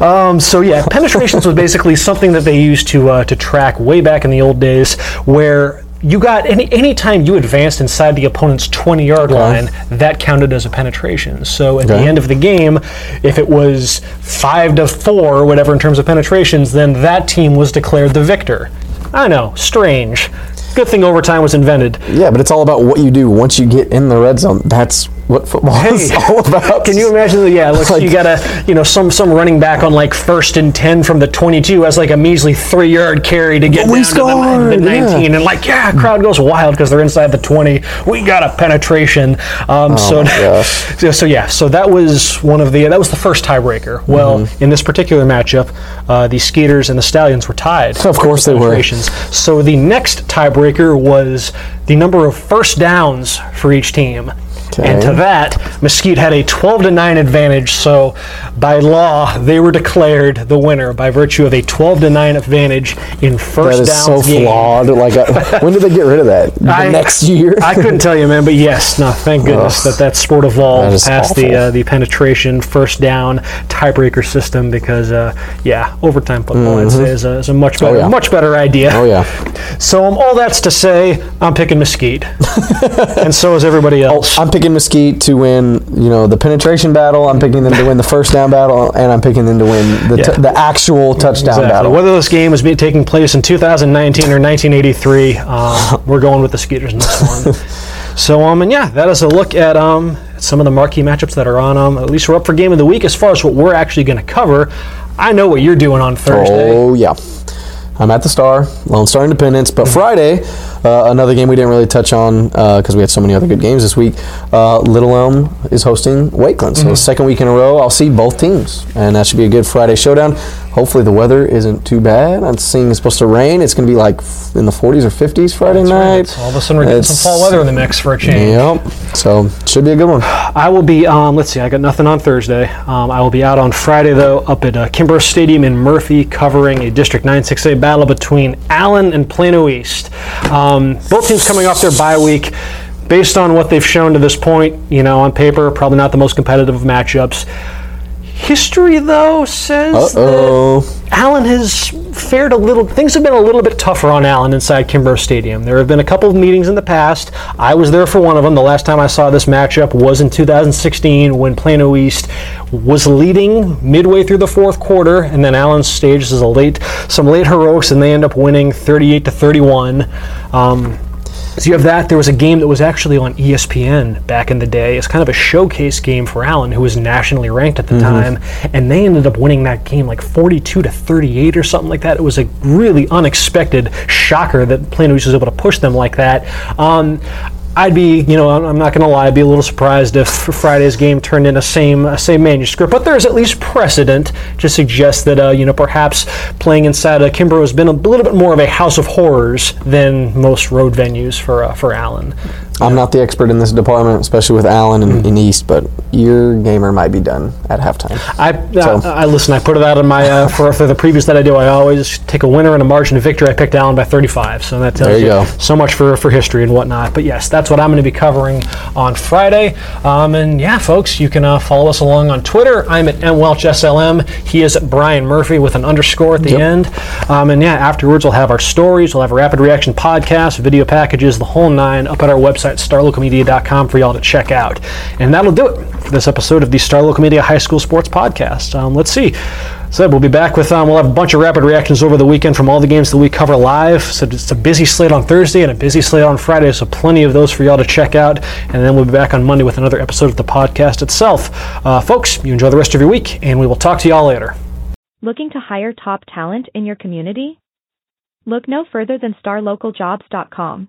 Um, so yeah, penetrations was basically something that they used to uh, to track way back in the old days, where you got any any time you advanced inside the opponent's 20 yard line, that counted as a penetration. So at the end of the game, if it was five to four or whatever in terms of penetrations, then that team was declared the victor. I know, strange. Good thing overtime was invented. yeah, but it's all about what you do once you get in the red zone. That's what football is all about. Can you imagine? that? Yeah, like, Like- you got a you know some some running back on like first and ten from the twenty-two has like a measly three-yard carry to get down to the, the scored, yeah. nineteen, and like yeah, crowd goes wild because they're inside the twenty. We got a penetration. Um, so Oh gosh. so so yeah, so that was one of the that was the first tiebreaker. Well, Mm-hmm. in this particular matchup, uh, the Skeeters and the Stallions were tied. Of course for they were. So the next tiebreaker was the number of first downs for each team. And to that, Mesquite had a 12 to 9 advantage. So, by law, they were declared the winner by virtue of a 12 to 9 advantage in first down. That is so game. flawed. Like, uh, when did they get rid of that? The I- next year? I couldn't tell you, man, but yes, no, thank goodness Ugh. that that sport evolved That past the uh, the penetration first down tiebreaker system because, uh, yeah, overtime football I'd say is a, is a much better Mm-hmm. yeah. much better idea. oh yeah. So um, all that's to say, I'm picking Mesquite, and so is everybody else. I'm picking Mesquite to win, you know, the penetration battle. I'm picking them to win the first down battle, and I'm picking them to win the, Yeah. t- the actual touchdown Exactly. battle. Whether this game is being taking place in 2019 or 1983, um, we're going with the Skeeters in this one. So, um, and yeah, that is a look at um, some of the marquee matchups that are on. Um, at least we're up for game of the week as far as what we're actually going to cover. I know what you're doing on Thursday. Oh yeah. I'm at the Star, Lone Star Independence. But Friday, uh, another game we didn't really touch on because we had so many other good games this week. Uh, Little Elm is hosting Wakeland, so second week in a row, I'll see both teams, and that should be a good Friday showdown. Hopefully the weather isn't too bad. I'm seeing it's supposed to rain. It's going to be like in the 40s or 50s Friday night. All of a sudden, we're getting It's- some fall weather in the mix for a change. Yep. So should be a good one. I will be. Um, let's see. I got nothing on Thursday. Um, I will be out on Friday though, up at uh, Kimbrough Stadium in Murphy, covering a District 9-6A battle between Allen and Plano East. Um, both teams coming off their bye week. Based on what they've shown to this point, you know, on paper, probably not the most competitive matchups. History, though, says Uh-oh. Allen has fared a little. Things have been a little bit tougher on Allen inside Kimbrough Stadium. There have been a couple of meetings in the past. I was there for one of them. The last time I saw this matchup was in 2016 when Plano East was leading midway through the fourth quarter, and then Allen staged as a late, some late heroics, and they end up winning 38 to 31. Um, so you have that. There was a game that was actually on ESPN back in the day. It's kind of a showcase game for Allen, who was nationally ranked at the time, and they ended up winning that game like 42 to 38 or something like that. It was a really unexpected shocker that Plano was able to push them like that. Um, I'd be, you know, I'm not going to lie, I'd be a little surprised if Friday's game turned in a same a same manuscript. But there's at least precedent to suggest that, uh, you know, perhaps playing inside uh, Kimbrough has been a little bit more of a house of horrors than most road venues for uh, for Allen. I'm not the expert in this department, especially with Allen and, and East, but your gamer might be done at halftime. I, So- I, I listen. I put it out in my uh, for, for the previews that I do. I always take a winner and a margin of victory. I picked Allen by 35, so that tells There you go. so much for, for history and whatnot. But yes, that's what I'm going to be covering on Friday. Um, and yeah, folks, you can uh, follow us along on Twitter. I'm at mwelchslm. He is at Brian Murphy with an underscore at the Yep. end. Um, and yeah, afterwards we'll have our stories. We'll have a rapid reaction podcast, video packages, the whole nine up at our website starlocalmedia.com for y'all to check out. And that'll do it for this episode of the Star Local Media High School Sports Podcast. Um, let's see. So we'll be back with um, we'll have a bunch of rapid reactions over the weekend from all the games that we cover live. So it's a busy slate on Thursday and a busy slate on Friday. So plenty of those for y'all to check out. And then we'll be back on Monday with another episode of the podcast itself. Uh, folks, you enjoy the rest of your week, and we will talk to y'all later. Looking to hire top talent in your community? Look no further than starlocaljobs.com.